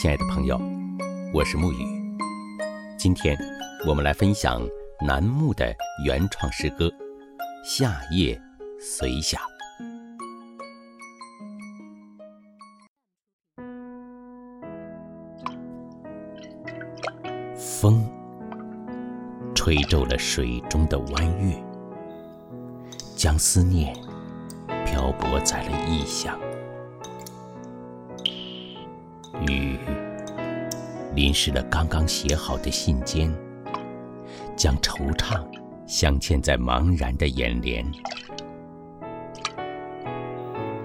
亲爱的朋友，我是沐雨。今天我们来分享楠木的原创诗歌《夏夜随想》。风吹皱了水中的弯月，将思念漂泊在了异乡。雨淋湿了刚刚写好的信笺，将惆怅镶嵌在茫然的眼帘。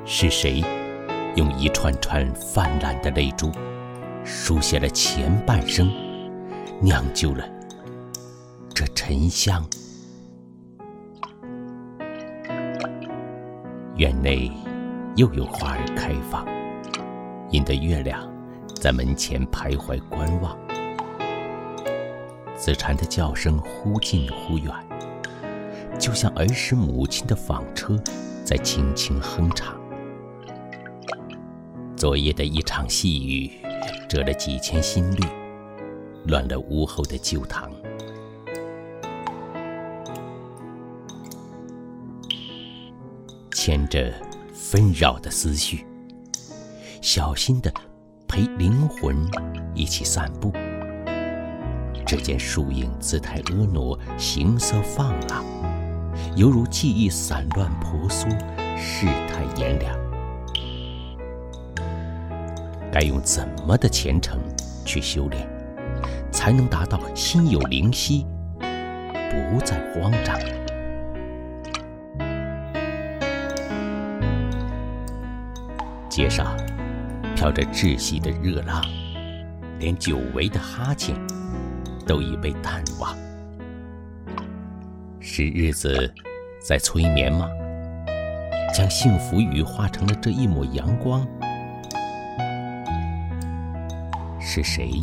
是谁用一串串泛滥的泪珠，书写了前半生，酿就了这沉香？院内又有花儿开放，引得月亮。在门前徘徊观望，子蝉的叫声忽近忽远，就像儿时母亲的纺车在轻轻哼唱。昨夜的一场细雨，折了几千新绿，乱了屋后的旧堂。牵着纷扰的思绪，小心的。陪灵魂一起散步，只见树影姿态婀娜，形色放浪，犹如记忆散乱婆娑，世态炎凉。该用怎么的虔诚去修炼，才能达到心有灵犀，不再慌张？街上。飘着窒息的热浪，连久违的哈欠都已被淡忘。是日子在催眠吗？将幸福雨化成了这一抹阳光。是谁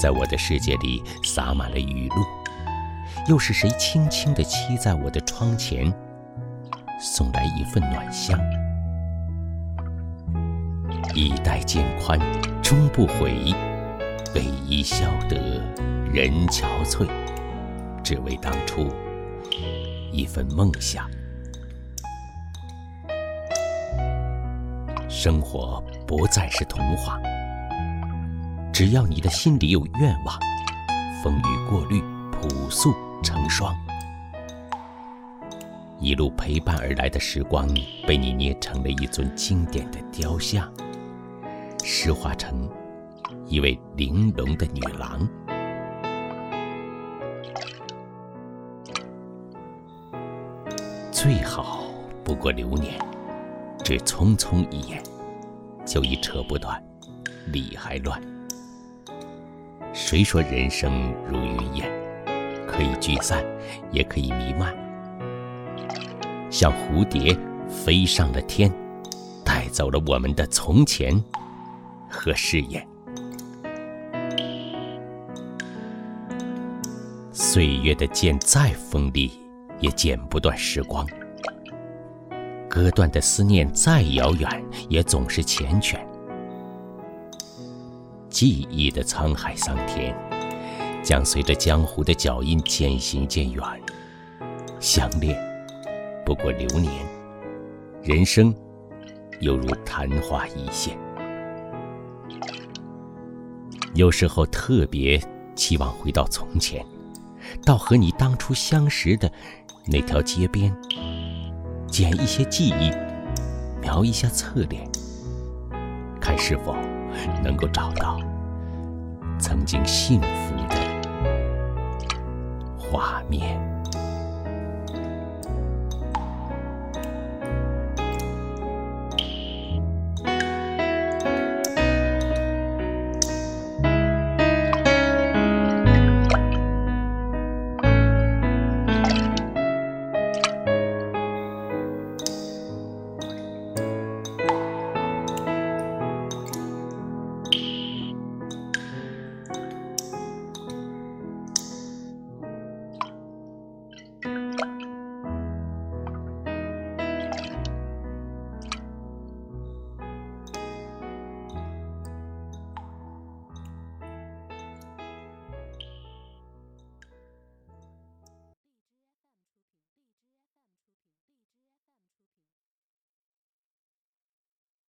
在我的世界里洒满了雨露？又是谁轻轻地栖在我的窗前，送来一份暖香？衣带渐宽终不悔，为伊消得人憔悴，只为当初一份梦想。生活不再是童话，只要你的心里有愿望，风雨过滤，朴素成双。一路陪伴而来的时光，被你捏成了一尊经典的雕像。石化成一位玲珑的女郎，最好不过流年，只匆匆一眼，就已扯不断，理还乱。谁说人生如云烟，可以聚散，也可以弥漫，像蝴蝶飞上了天，带走了我们的从前。和誓言，岁月的剑再锋利，也剪不断时光；割断的思念再遥远，也总是缱绻。记忆的沧海桑田，将随着江湖的脚印渐行渐远。相恋不过流年，人生犹如昙花一现。有时候特别期望回到从前，到和你当初相识的那条街边，捡一些记忆，描一下侧脸，看是否能够找到曾经幸福的画面。